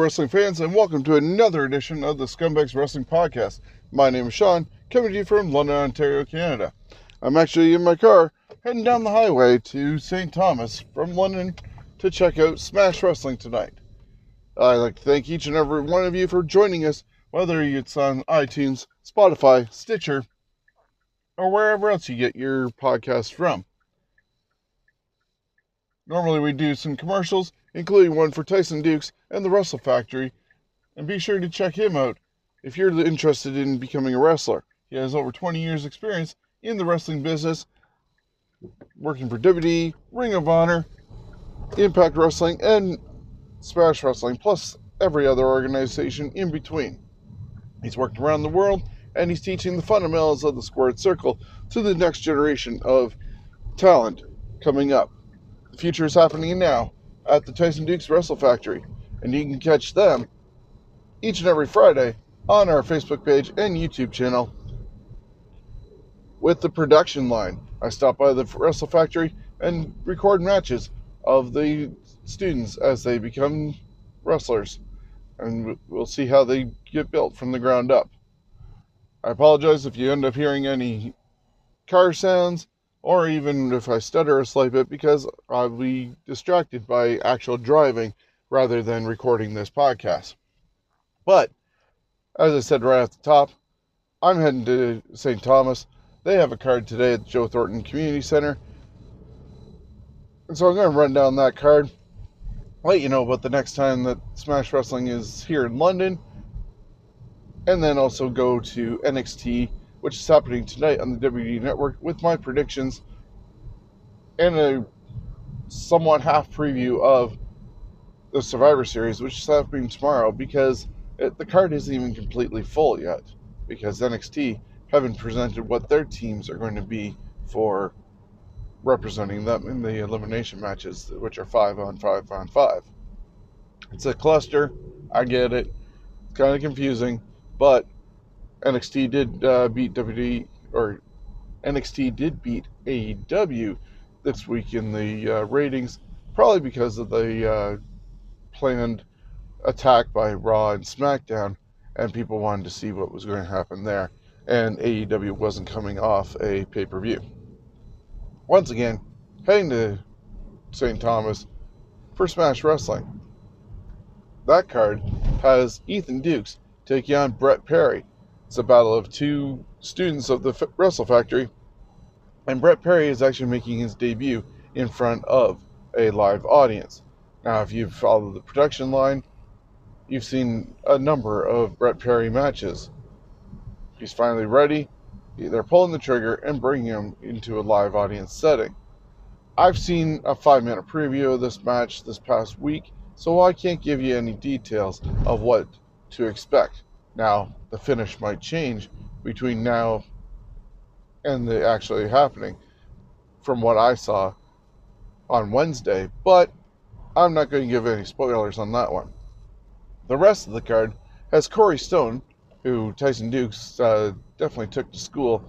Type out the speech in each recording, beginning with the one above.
wrestling fans, and welcome to another edition of the Scumbags Wrestling Podcast. My name is Sean, coming to you from London, Ontario, Canada. I'm actually in my car heading down the highway to St. Thomas from London to check out Smash Wrestling tonight. I'd like to thank each and every one of you for joining us, whether it's on iTunes, Spotify, Stitcher, or wherever else you get your podcasts from. Normally, we do some commercials, including one for Tyson Dukes and the Wrestle Factory, and be sure to check him out if you're interested in becoming a wrestler. He has over 20 years' experience in the wrestling business, working for WWE, Ring of Honor, Impact Wrestling, and Smash Wrestling, plus every other organization in between. He's worked around the world and he's teaching the fundamentals of the squared circle to the next generation of talent coming up. The future is happening now at the Tyson Dukes Wrestle Factory, and you can catch them each and every Friday on our Facebook page and YouTube channel with the production line. I stop by the Wrestle Factory and record matches of the students as they become wrestlers, and we'll see how they get built from the ground up. I apologize if you end up hearing any car sounds or even if I stutter a slight bit because I'll be distracted by actual driving rather than recording this podcast. But as I said right at the top, I'm heading to St. Thomas. They have a card today at Joe Thornton Community Center. And so I'm going to run down that card, let you know about the next time that Smash Wrestling is here in London, and then also go to NXT which is happening tonight on the WWE Network, with my predictions and a somewhat half preview of the Survivor Series, which is happening tomorrow because it, the card isn't even completely full yet. Because NXT haven't presented what their teams are going to be for representing them in the elimination matches, which are five on five on five. It's a cluster. I get it. It's kind of confusing, but NXT did uh, beat WWE, or NXT did beat AEW this week in the uh, ratings, probably because of the uh, planned attack by Raw and SmackDown, and people wanted to see what was going to happen there. And AEW wasn't coming off a pay per view. Once again, heading to St. Thomas for Smash Wrestling. That card has Ethan Dukes taking on Brett Perry it's a battle of two students of the Wrestle Factory, and Brett Perry is actually making his debut in front of a live audience. Now, if you've followed the production line, you've seen a number of Brett Perry matches. He's finally ready. They're pulling the trigger and bringing him into a live audience setting. I've seen a five minute preview of this match this past week, so I can't give you any details of what to expect. Now, the finish might change between now and the actually happening from what I saw on Wednesday, but I'm not going to give any spoilers on that one. The rest of the card has Corey Stone, who Tyson Dukes uh, definitely took to school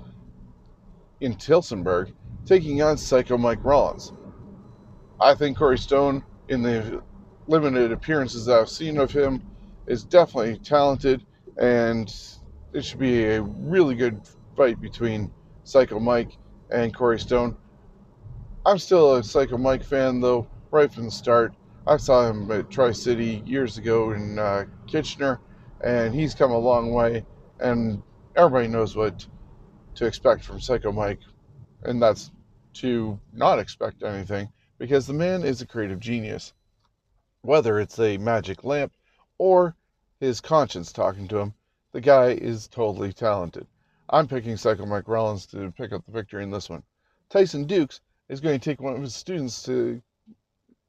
in Tillsonburg, taking on Psycho Mike Rollins. I think Corey Stone, in the limited appearances I've seen of him, is definitely talented and it should be a really good fight between Psycho Mike and Corey Stone. I'm still a Psycho Mike fan, though, right from the start. I saw him at Tri City years ago in uh, Kitchener, and he's come a long way. And everybody knows what to expect from Psycho Mike, and that's to not expect anything because the man is a creative genius. Whether it's a magic lamp or his conscience talking to him. The guy is totally talented. I'm picking Psycho Mike Rollins to pick up the victory in this one. Tyson Dukes is going to take one of his students to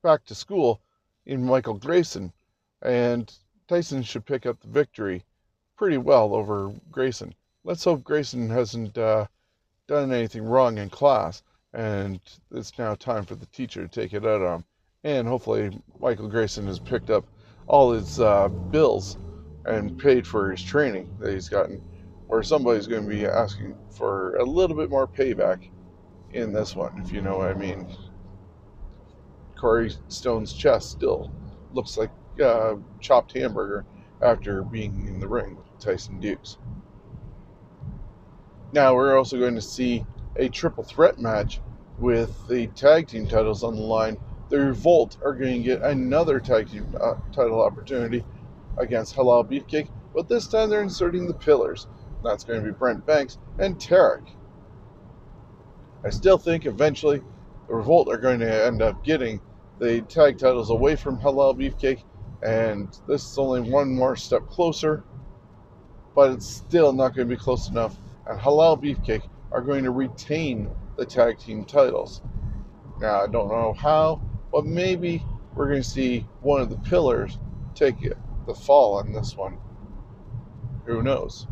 back to school in Michael Grayson, and Tyson should pick up the victory pretty well over Grayson. Let's hope Grayson hasn't uh, done anything wrong in class, and it's now time for the teacher to take it out on him. And hopefully, Michael Grayson has picked up all his uh, bills and paid for his training that he's gotten, or somebody's going to be asking for a little bit more payback in this one, if you know what I mean. Corey Stone's chest still looks like uh, chopped hamburger after being in the ring with Tyson Dukes. Now we're also going to see a triple threat match with the tag team titles on the line. The Revolt are going to get another tag team uh, title opportunity against Halal Beefcake, but this time they're inserting the pillars. That's going to be Brent Banks and Tarek. I still think eventually the Revolt are going to end up getting the tag titles away from Halal Beefcake, and this is only one more step closer, but it's still not going to be close enough. And Halal Beefcake are going to retain the tag team titles. Now, I don't know how, but maybe we're going to see one of the pillars take the fall on this one. Who knows?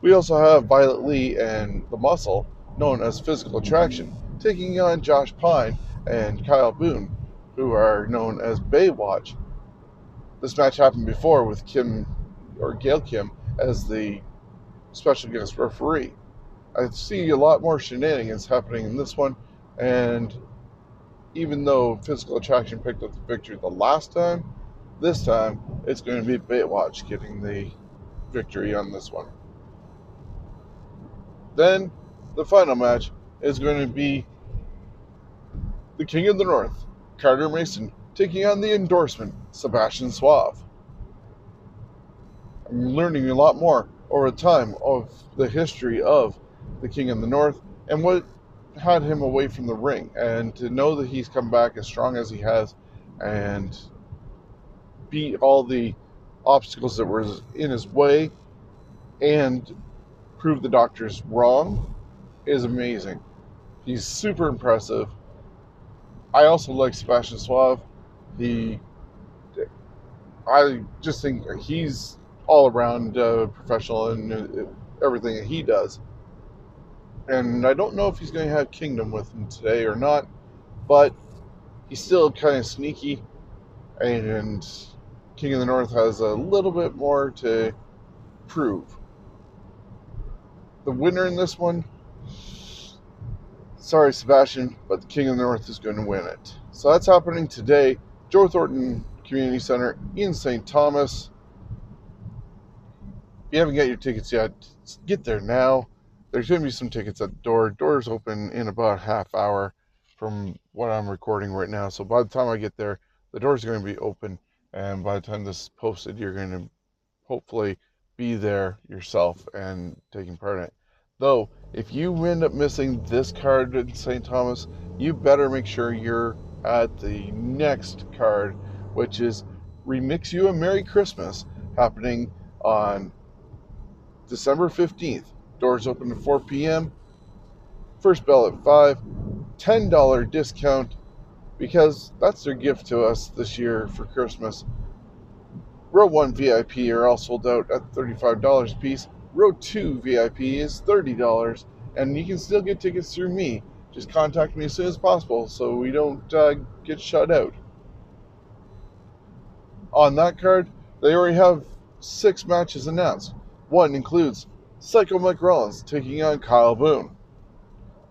We also have Violet Lee and the Muscle, known as Physical Attraction, taking on Josh Pine and Kyle Boone, who are known as Baywatch. This match happened before with Kim or Gail Kim as the special guest referee. I see a lot more shenanigans happening in this one, and even though Physical Attraction picked up the victory the last time, this time it's going to be Baywatch getting the victory on this one. Then the final match is going to be the King of the North, Carter Mason, taking on the endorsement, Sebastian Suave. I'm learning a lot more over time of the history of the King of the North and what had him away from the ring. And to know that he's come back as strong as he has and beat all the obstacles that were in his way and prove the doctors wrong is amazing. He's super impressive. I also like Sebastian Suave. He, I just think he's all around uh, professional in uh, everything that he does. And I don't know if he's going to have Kingdom with him today or not, but he's still kind of sneaky. And King of the North has a little bit more to prove. The winner in this one Sorry, Sebastian, but the King of the North is going to win it. So that's happening today. Joe Thornton Community Center in St. Thomas. If you haven't got your tickets yet, get there now. There's going to be some tickets at the door. Doors open in about half hour from what I'm recording right now. So by the time I get there, the doors are going to be open. And by the time this is posted, you're going to hopefully be there yourself and taking part in it. Though, if you end up missing this card in St. Thomas, you better make sure you're at the next card, which is Remix You a Merry Christmas, happening on December 15th. Doors open at 4 p.m. First bell at 5. $10 discount because that's their gift to us this year for Christmas. Row 1 VIP are all sold out at $35 a piece. Row 2 VIP is $30, and you can still get tickets through me. Just contact me as soon as possible so we don't uh, get shut out. On that card, they already have six matches announced. One includes Psycho Mike Rollins taking on Kyle Boone.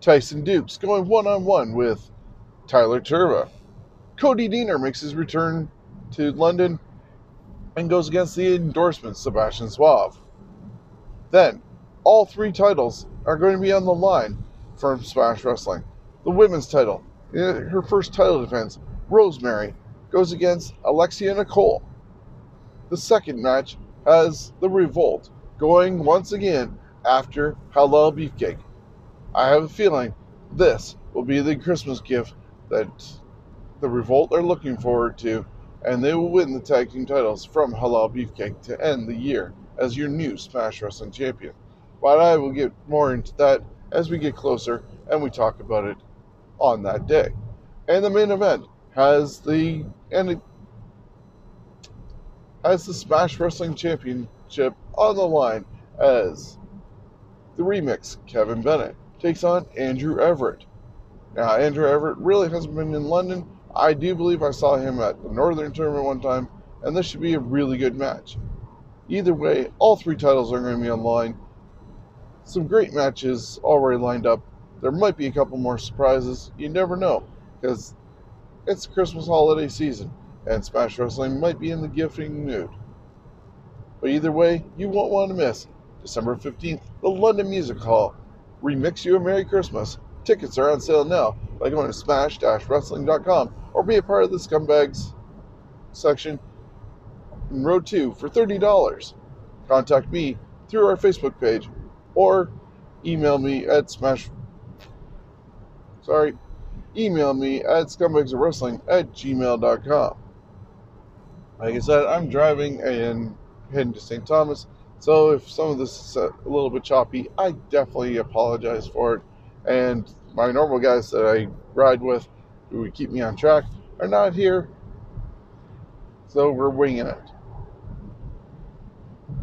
Tyson Dukes going one on one with Tyler Tirva. Cody Deaner makes his return to London and goes against the endorsement Sebastian Suave. Then, all three titles are going to be on the line from Smash Wrestling. The women's title, eh, her first title defense, Rosemary, goes against Alexia Nicole. The second match has the Revolt going once again after Halal Beefcake. I have a feeling this will be the Christmas gift that the Revolt are looking forward to, and they will win the tag team titles from Halal Beefcake to end the year as your new Smash Wrestling Champion. But I will get more into that as we get closer and we talk about it on that day. And the main event has the and it has the Smash Wrestling Championship on the line as the remix Kevin Bennett takes on Andrew Everett. Now Andrew Everett really hasn't been in London. I do believe I saw him at the Northern Tournament one time, and this should be a really good match. Either way, all three titles are going to be online. Some great matches already lined up. There might be a couple more surprises. You never know, because it's Christmas holiday season, and Smash Wrestling might be in the gifting mood. But either way, you won't want to miss December 15th, the London Music Hall. Remix you a Merry Christmas. Tickets are on sale now by going to smash-wrestling.com or be a part of the Scumbags section in row 2 for $30. Contact me through our Facebook page or email me at smash sorry email me at scumbagsofwrestling at gmail.com like i said i'm driving and heading to st thomas so if some of this is a little bit choppy i definitely apologize for it and my normal guys that i ride with who would keep me on track are not here so we're winging it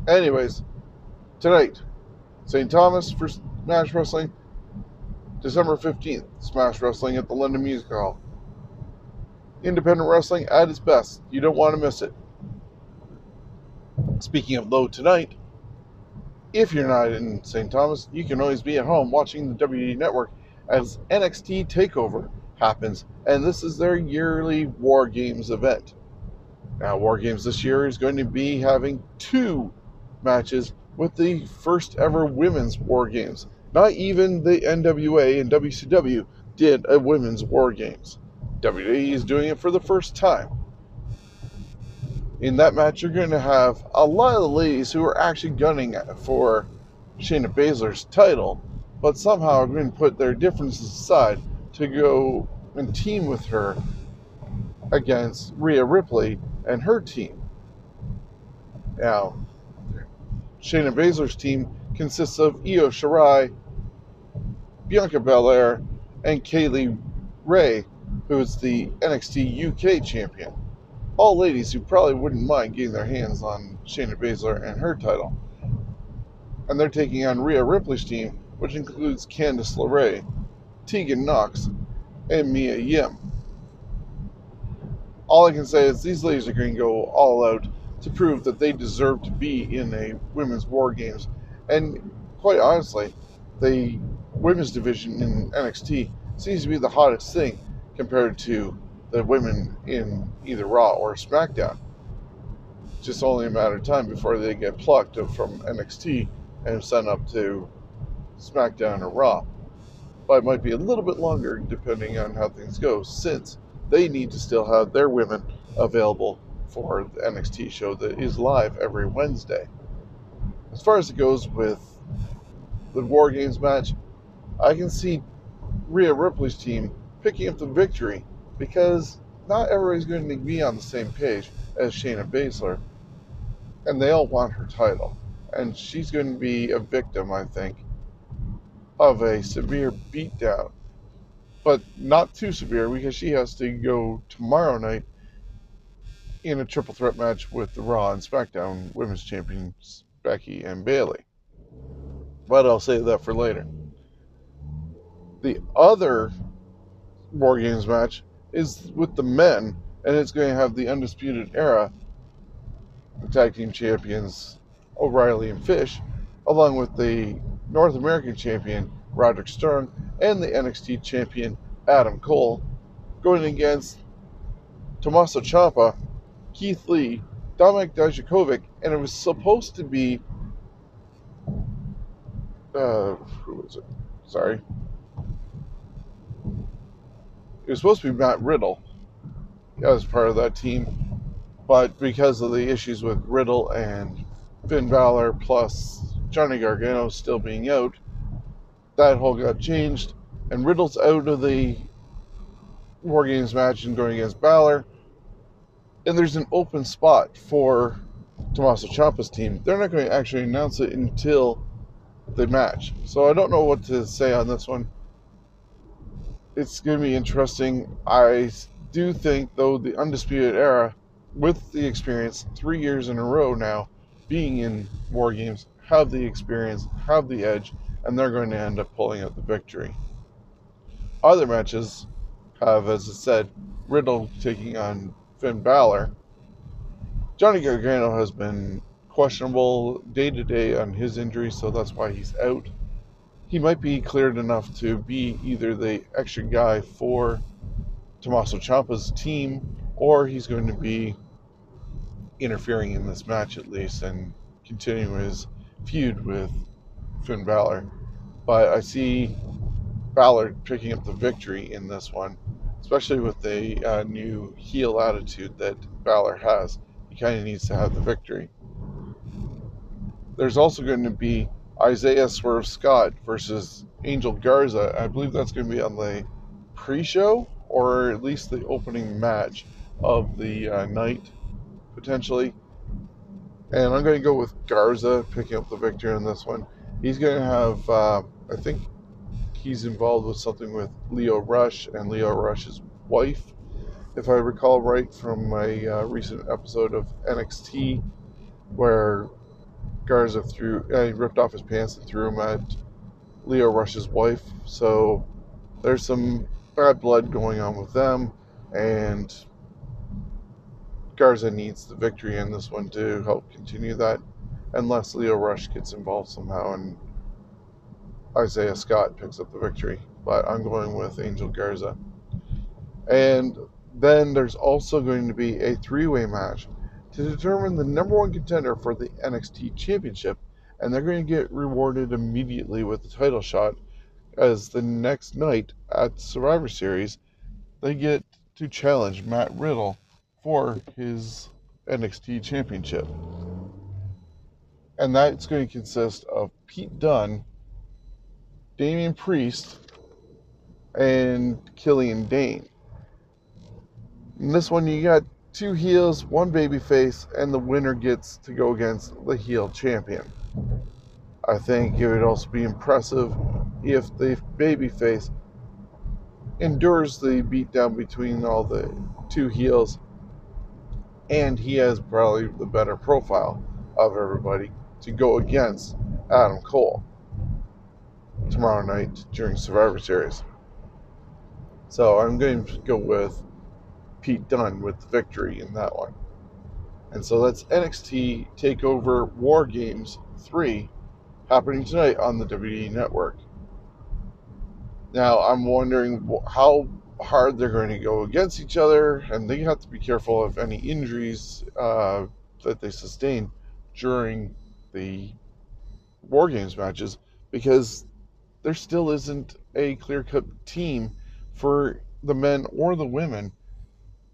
anyways tonight St. Thomas for Smash Wrestling. December 15th, Smash Wrestling at the London Music Hall. Independent wrestling at its best. You don't want to miss it. Speaking of low tonight, if you're not in St. Thomas, you can always be at home watching the WWE Network as NXT TakeOver happens, and this is their yearly War Games event. Now, War Games this year is going to be having two matches with the first ever women's war games. Not even the NWA and WCW did a women's war games. WWE is doing it for the first time. In that match, you're going to have a lot of the ladies who are actually gunning for Shayna Baszler's title, but somehow are going to put their differences aside to go and team with her against Rhea Ripley and her team. Now, Shayna Baszler's team consists of Io Shirai, Bianca Belair, and Kay Lee Ray, who is the NXT UK champion. All ladies who probably wouldn't mind getting their hands on Shayna Baszler and her title. And they're taking on Rhea Ripley's team, which includes Candice LeRae, Tegan Nox, and Mia Yim. All I can say is these ladies are going to go all out to prove that they deserve to be in a women's war games. And quite honestly, the women's division in NXT seems to be the hottest thing compared to the women in either Raw or SmackDown. It's just only a matter of time before they get plucked from NXT and sent up to SmackDown or Raw. But it might be a little bit longer depending on how things go, since they need to still have their women available for the NXT show that is live every Wednesday. As far as it goes with the War Games match, I can see Rhea Ripley's team picking up the victory because not everybody's going to be on the same page as Shayna Baszler, and they all want her title. And she's going to be a victim, I think, of a severe beatdown. But not too severe because she has to go tomorrow night in a triple threat match with the Raw and SmackDown Women's Champions Becky and Bayley. But I'll save that for later. The other War Games match is with the men, and it's going to have the Undisputed Era, the tag team champions O'Reilly and Fish, along with the North American champion Roderick Strong and the NXT champion Adam Cole, going against Tommaso Ciampa Keith Lee, Dominik Dijakovic, and it was supposed to be. Uh, who was it? Sorry. It was supposed to be Matt Riddle. Was part of that team. But because of the issues with Riddle and Finn Balor plus Johnny Gargano still being out, that whole got changed. And Riddle's out of the War Games match and going against Balor and there's an open spot for Tommaso Ciampa's team. They're not going to actually announce it until the match. So I don't know what to say on this one. It's going to be interesting. I do think, though, the Undisputed Era, with the experience, three years in a row now, being in War Games, have the experience, have the edge, and they're going to end up pulling out the victory. Other matches have, as I said, Riddle taking on Finn Balor. Johnny Gargano has been questionable day to day on his injury, so that's why he's out. He might be cleared enough to be either the extra guy for Tommaso Ciampa's team or he's going to be interfering in this match at least and continue his feud with Finn Balor. But I see Balor picking up the victory in this one, especially with the uh, new heel attitude that Balor has. He kind of needs to have the victory. There's also going to be Isaiah Swerve Scott versus Angel Garza. I believe that's going to be on the pre show or at least the opening match of the uh, night, potentially. And I'm going to go with Garza picking up the victory in this one. He's going to have, uh, I think he's involved with something with Lio Rush and Lio Rush's wife, if I recall right from my uh, recent episode of NXT, where Garza threw, uh, he ripped off his pants and threw him at Lio Rush's wife. So there's some bad blood going on with them, and Garza needs the victory in this one to help continue that, unless Lio Rush gets involved somehow and Isaiah Scott picks up the victory. But I'm going with Angel Garza. And then there's also going to be a three way match to determine the number one contender for the NXT Championship. And they're going to get rewarded immediately with the title shot as the next night at Survivor Series, they get to challenge Matt Riddle for his NXT Championship. And that's going to consist of Pete Dunne, Damian Priest, and Killian Dain. In this one, you got two heels, one babyface, and the winner gets to go against the heel champion. I think it would also be impressive if the babyface endures the beatdown between all the two heels and he has probably the better profile of everybody to go against Adam Cole tomorrow night during Survivor Series. So I'm going to go with Pete Dunne with the victory in that one. And so that's NXT TakeOver War Games 3 happening tonight on the WWE Network. Now, I'm wondering how hard they're going to go against each other, and they have to be careful of any injuries uh, that they sustain during the War Games matches because there still isn't a clear cut team for the men or the women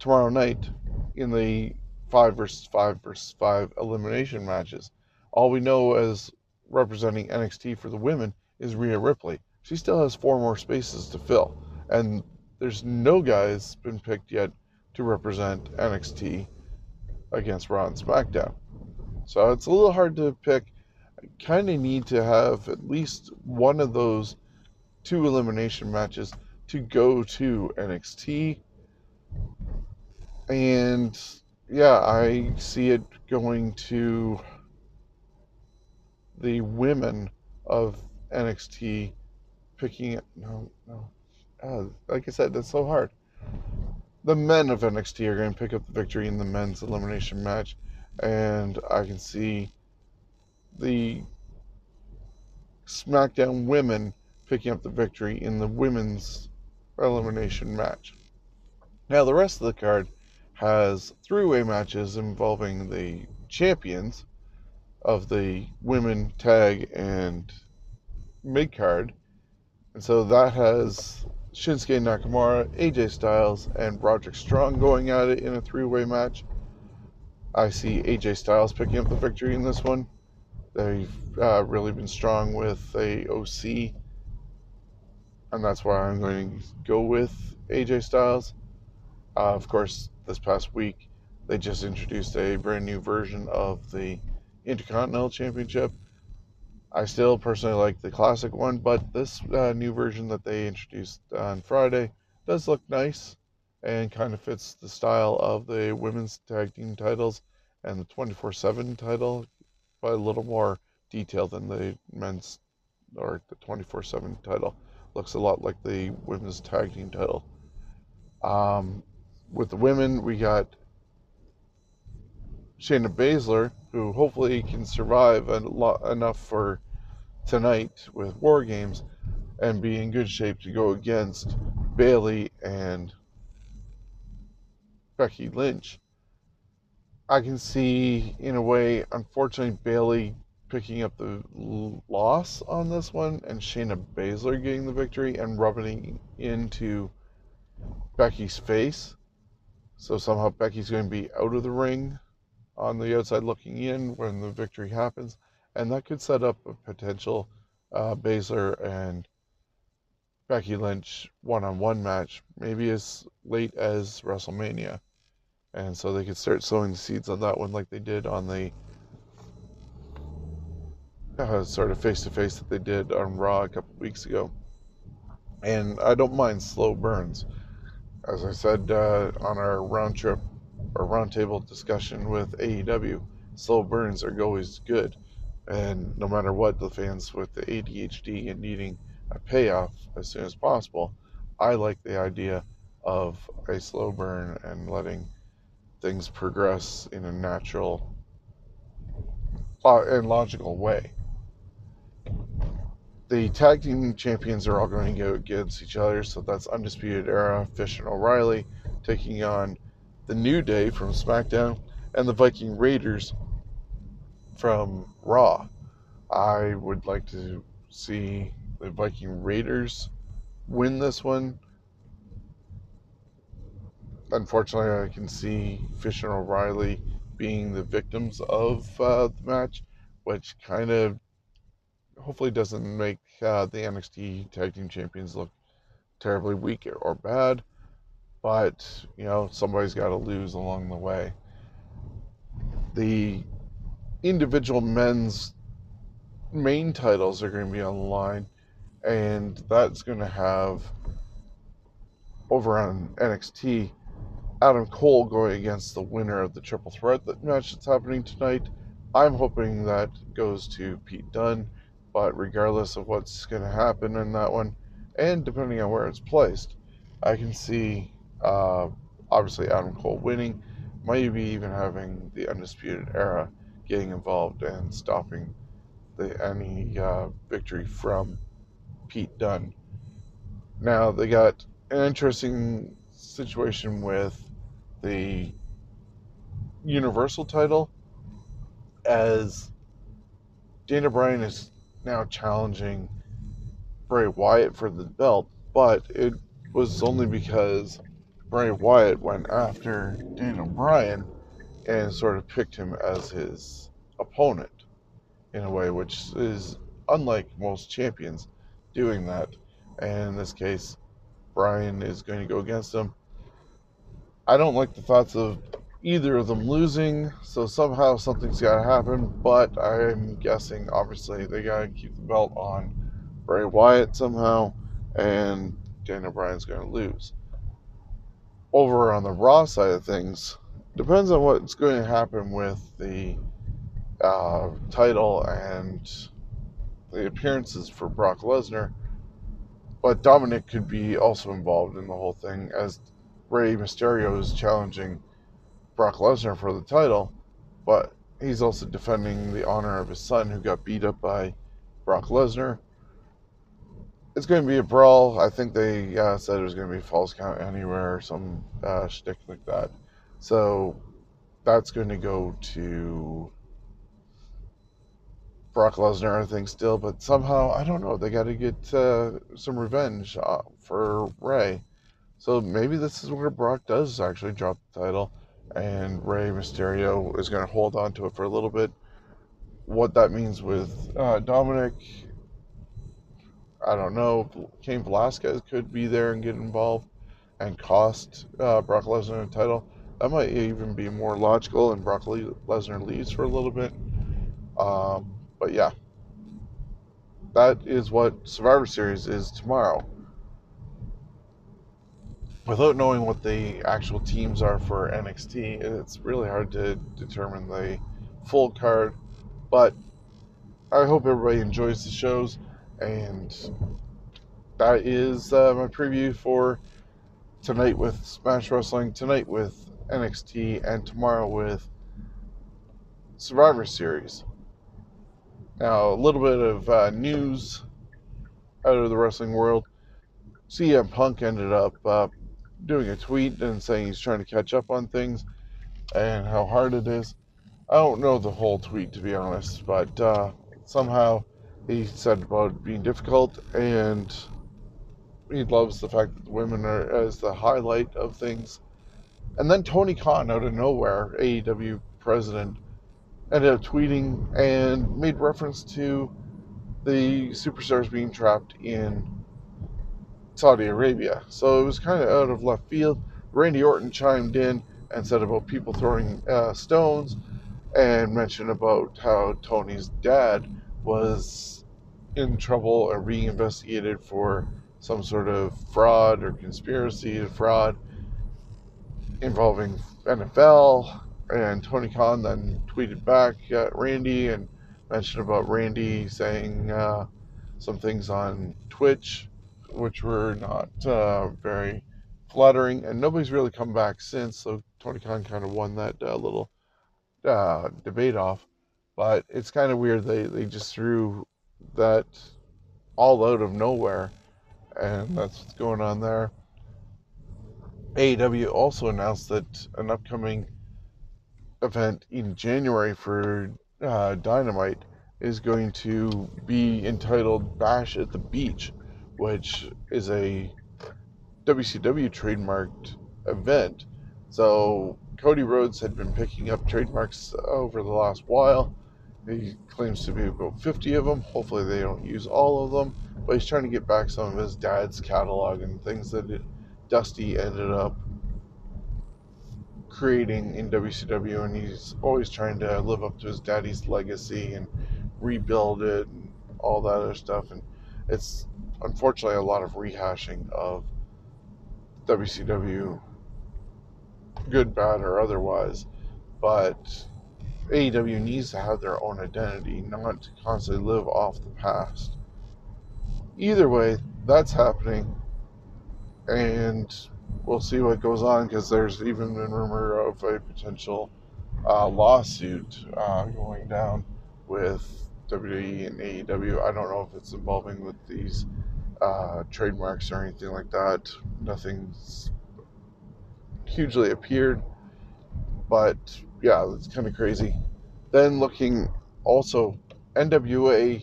tomorrow night in the 5 versus 5 versus 5 elimination matches. All we know as representing NXT for the women is Rhea Ripley. She still has four more spaces to fill, and there's no guys been picked yet to represent NXT against Raw and SmackDown. So it's a little hard to pick. I kind of need to have at least one of those two elimination matches to go to NXT. And yeah, I see it going to the women of NXT picking it. No, no. Oh, like I said, that's so hard. The men of NXT are going to pick up the victory in the men's elimination match, and I can see the SmackDown women picking up the victory in the women's elimination match. Now, the rest of the card has three way matches involving the champions of the women tag and mid card. And so that has Shinsuke Nakamura, AJ Styles, and Roderick Strong going at it in a three way match. I see AJ Styles picking up the victory in this one. They've uh, really been strong with a OC, and that's why I'm going to go with AJ Styles. Uh, of course, this past week they just introduced a brand new version of the Intercontinental Championship. I still personally like the classic one, but this uh, new version that they introduced on Friday does look nice and kind of fits the style of the women's tag team titles and the 24 7 title, but a little more detailed than the men's or the 24 7 title. Looks a lot like the women's tag team title. Um, with the women, we got Shayna Baszler, who hopefully can survive a lot, enough for tonight with War Games and be in good shape to go against Bayley and Becky Lynch. I can see, in a way, unfortunately, Bayley picking up the loss on this one and Shayna Baszler getting the victory and rubbing into Becky's face. So somehow Becky's going to be out of the ring on the outside looking in when the victory happens. And that could set up a potential uh, Baszler and Becky Lynch one on one match, maybe as late as WrestleMania. And so they could start sowing the seeds on that one like they did on the uh, sort of face to face that they did on Raw a couple weeks ago. And I don't mind slow burns. As I said uh, on our round trip or roundtable discussion with AEW, slow burns are always good. And no matter what, the fans with the ADHD and needing a payoff as soon as possible, I like the idea of a slow burn and letting things progress in a natural uh, and logical way the tag team champions are all going to go against each other. So that's Undisputed Era, Fish and O'Reilly taking on the New Day from SmackDown and the Viking Raiders from Raw. I would like to see the Viking Raiders win this one. Unfortunately, I can see Fish and O'Reilly being the victims of uh, the match, which kind of hopefully doesn't make uh, the NXT Tag Team Champions look terribly weak or bad. But, you know, somebody's got to lose along the way. The individual men's main titles are going to be on the line, and that's going to have over on NXT Adam Cole going against the winner of the triple threat that match that's happening tonight. I'm hoping that goes to Pete Dunne but regardless of what's going to happen in that one, and depending on where it's placed, I can see uh, obviously Adam Cole winning, maybe even having the Undisputed Era getting involved and stopping the, any uh, victory from Pete Dunne. Now they got an interesting situation with the Universal title as Daniel Bryan is now challenging Bray Wyatt for the belt, but it was only because Bray Wyatt went after Daniel Bryan and sort of picked him as his opponent in a way, which is unlike most champions doing that. And in this case, Bryan is going to go against him. I don't like the thoughts of either of them losing, so somehow something's got to happen. But I'm guessing, obviously, they got to keep the belt on Bray Wyatt somehow, and Daniel Bryan's going to lose. Over on the Raw side of things, depends on what's going to happen with the uh, title and the appearances for Brock Lesnar. But Dominic could be also involved in the whole thing as Rey Mysterio is challenging Brock Lesnar for the title, but he's also defending the honor of his son who got beat up by Brock Lesnar. It's going to be a brawl. I think they uh, said it was going to be falls count anywhere or some uh, shtick like that. So that's going to go to Brock Lesnar, I think, still. But somehow, I don't know. They got to get uh, some revenge uh, for Rey. So maybe this is where Brock does actually drop the title and Rey Mysterio is going to hold on to it for a little bit. What that means with uh, Dominic, I don't know. Cain Velasquez could be there and get involved and cost uh, Brock Lesnar a title. That might even be more logical, and Brock Lesnar leaves for a little bit. Um, but yeah, that is what Survivor Series is tomorrow without knowing what the actual teams are for NXT, it's really hard to determine the full card. But I hope everybody enjoys the shows, and that is uh, my preview for tonight with Smash Wrestling, tonight with NXT, and tomorrow with Survivor Series. Now, a little bit of uh, news out of the wrestling world. CM Punk ended up uh, doing a tweet and saying he's trying to catch up on things and how hard it is. I don't know the whole tweet to be honest, but uh, somehow he said about being difficult and he loves the fact that women are as the highlight of things. And then Tony Khan, out of nowhere, AEW president, ended up tweeting and made reference to the superstars being trapped in Saudi Arabia. So it was kind of out of left field. Randy Orton chimed in and said about people throwing uh, stones and mentioned about how Tony's dad was in trouble or being investigated for some sort of fraud or conspiracy to fraud involving NFL. And Tony Khan then tweeted back at Randy and mentioned about Randy saying uh, some things on Twitch, which were not uh, very flattering. And nobody's really come back since. So Tony Khan kind of won that uh, little uh, debate off. But it's kind of weird they, they just threw that all out of nowhere and that's what's going on there. AEW also announced that an upcoming event in January for uh, Dynamite is going to be entitled Bash at the Beach, which is a WCW trademarked event. So Cody Rhodes had been picking up trademarks over the last while. He claims to be about 50 of them. Hopefully, they don't use all of them but he's trying to get back some of his dad's catalog and things that it, Dusty ended up creating in WCW, and he's always trying to live up to his daddy's legacy and rebuild it and all that other stuff. And it's unfortunately a lot of rehashing of WCW, good, bad, or otherwise. But AEW needs to have their own identity, not to constantly live off the past either way, that's happening, and we'll see what goes on because there's even been rumor of a potential uh, lawsuit uh, going down with WWE and AEW. I don't know if it's involving with these uh, trademarks or anything like that. Nothing's hugely appeared, but yeah, it's kind of crazy. Then looking also, NWA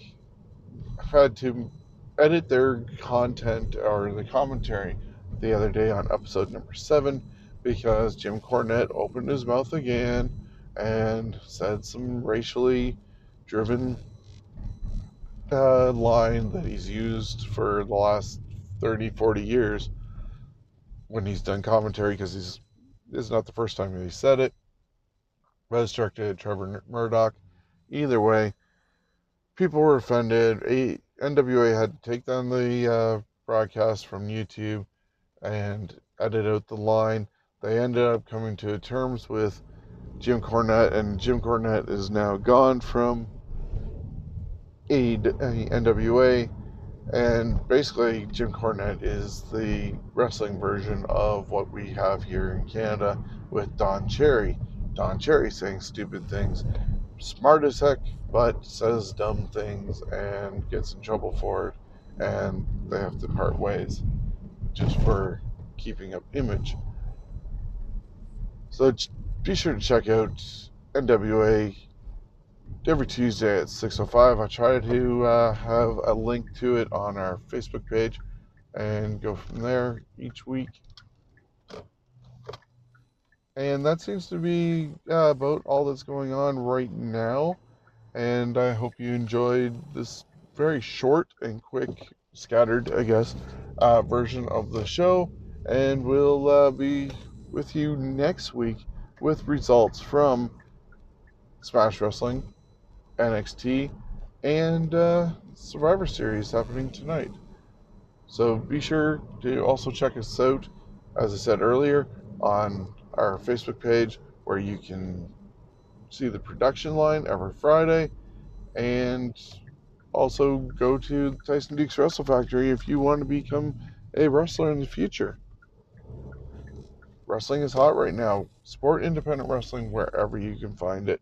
had to edit their content or the commentary the other day on episode number seven because Jim Cornette opened his mouth again and said some racially driven uh, line that he's used for the last 30, 40 years when he's done commentary because he's this is not the first time that he said it. But directed Trevor Murdoch. Either way, people were offended. NWA had to take down the uh, broadcast from YouTube and edit out the line. They ended up coming to terms with Jim Cornette, and Jim Cornette is now gone from NWA. And basically, Jim Cornette is the wrestling version of what we have here in Canada with Don Cherry. Don Cherry saying stupid things, smart as heck, but says dumb things and gets in trouble for it, and they have to part ways just for keeping up image. So be sure to check out NWA every Tuesday at 6:05. I try to uh, have a link to it on our Facebook page and go from there each week. And that seems to be uh, about all that's going on right now and I hope you enjoyed this very short and quick, scattered, I guess, uh, version of the show. And we'll uh, be with you next week with results from Smash Wrestling, NXT, and uh, Survivor Series happening tonight. So be sure to also check us out, as I said earlier, on our Facebook page where you can see the production line every Friday, and also go to Tyson Duke's Wrestle Factory if you want to become a wrestler in the future. Wrestling is hot right now. Support independent wrestling wherever you can find it.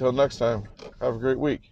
Until next time, have a great week.